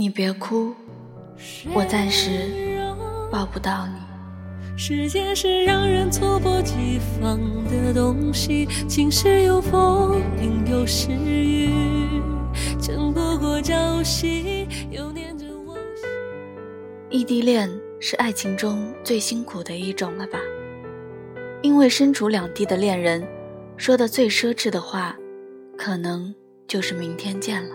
你别哭，我暂时抱不到你。时间是让人猝不及防的东西，晴时有风，有时雨，争不过朝夕，又念着往昔。异地恋是爱情中最辛苦的一种了吧？因为身处两地的恋人，说的最奢侈的话，可能就是明天见了。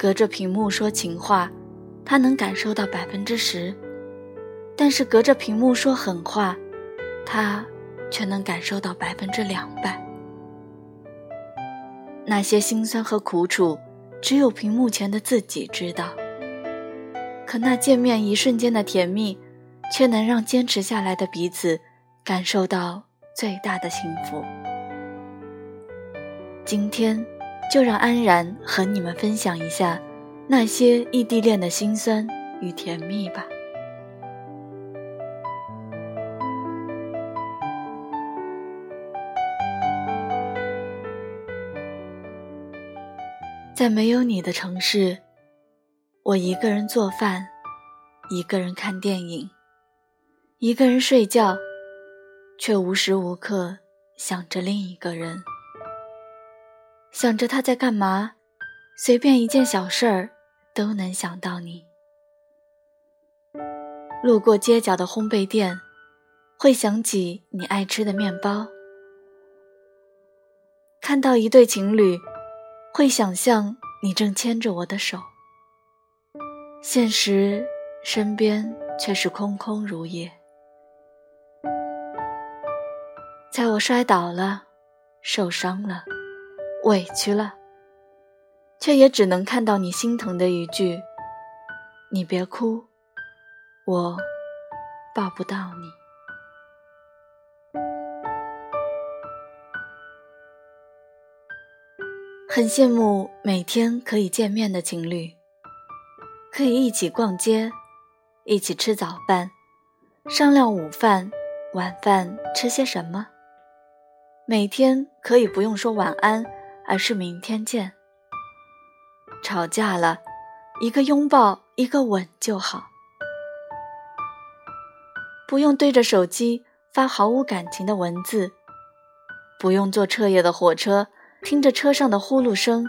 隔着屏幕说情话，他能感受到百分之十；但是隔着屏幕说狠话，他却能感受到百分之两百。那些心酸和苦楚，只有屏幕前的自己知道。可那见面一瞬间的甜蜜，却能让坚持下来的彼此感受到最大的幸福。今天。就让安然和你们分享一下那些异地恋的辛酸与甜蜜吧。在没有你的城市，我一个人做饭，一个人看电影，一个人睡觉，却无时无刻想着另一个人。想着他在干嘛，随便一件小事儿都能想到你。路过街角的烘焙店，会想起你爱吃的面包。看到一对情侣，会想象你正牵着我的手。现实身边却是空空如也。在我摔倒了，受伤了。委屈了，却也只能看到你心疼的一句：“你别哭，我抱不到你。”很羡慕每天可以见面的情侣，可以一起逛街，一起吃早饭，商量午饭、晚饭吃些什么。每天可以不用说晚安。而是明天见。吵架了，一个拥抱，一个吻就好，不用对着手机发毫无感情的文字，不用坐彻夜的火车，听着车上的呼噜声，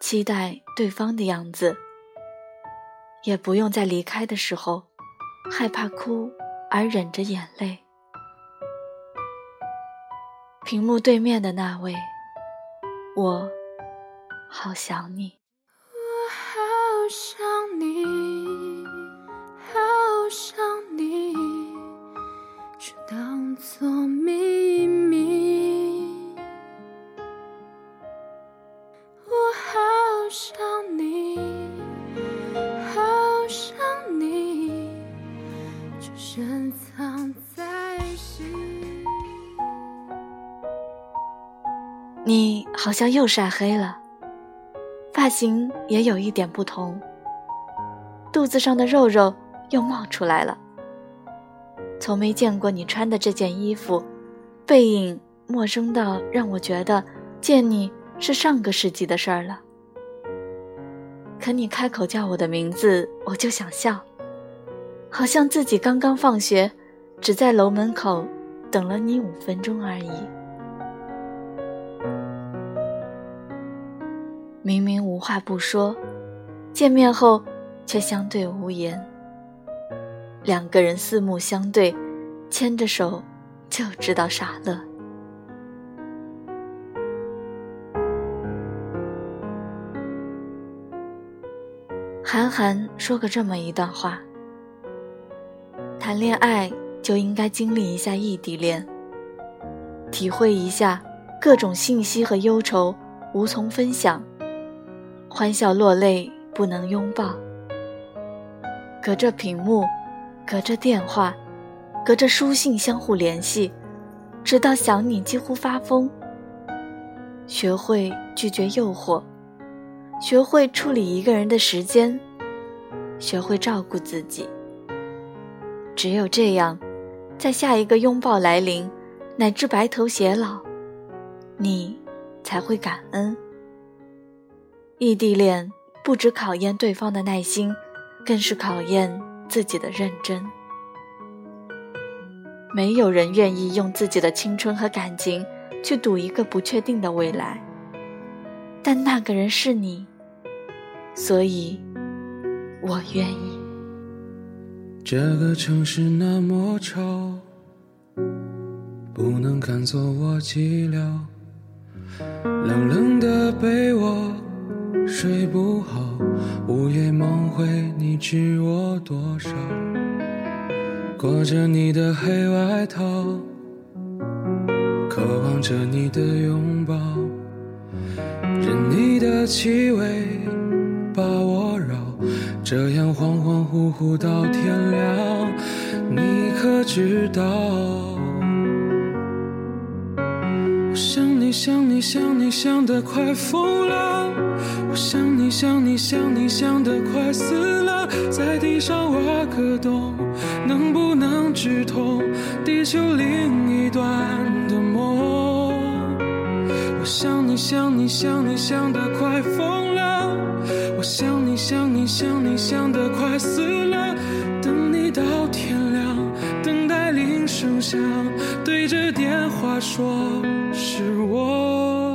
期待对方的样子，也不用在离开的时候害怕哭而忍着眼泪。屏幕对面的那位。我好想你，我好想你，好想你好像又晒黑了，发型也有一点不同，肚子上的肉肉又冒出来了。从没见过你穿的这件衣服，背影陌生到让我觉得见你是上个世纪的事儿了。可你开口叫我的名字，我就想笑，好像自己刚刚放学，只在楼门口等了你五分钟而已。明明无话不说，见面后却相对无言。两个人四目相对，牵着手就知道傻乐。韩寒说过这么一段话：谈恋爱就应该经历一下异地恋，体会一下各种信息和忧愁无从分享。欢笑落泪不能拥抱，隔着屏幕，隔着电话，隔着书信相互联系，直到想你几乎发疯。学会拒绝诱惑，学会处理一个人的时间，学会照顾自己。只有这样，在下一个拥抱来临，乃至白头偕老，你才会感恩。异地恋不只考验对方的耐心，更是考验自己的认真。没有人愿意用自己的青春和感情去赌一个不确定的未来，但那个人是你，所以我愿意。这个城市那么吵，不能看作我寂寥。冷冷的被窝，睡不好，午夜梦回，你知我多少？裹着你的黑外套，渴望着你的拥抱，任你的气味把我绕，这样恍恍惚惚到天亮，你可知道？我想你想你想你想得快疯了，我想你想你想你想得快死了，在地上挖个洞。能不能直通地球另一端的梦？我想你想你想你想得快疯了，我想你想你想你想得快死了。想，对着电话说是我。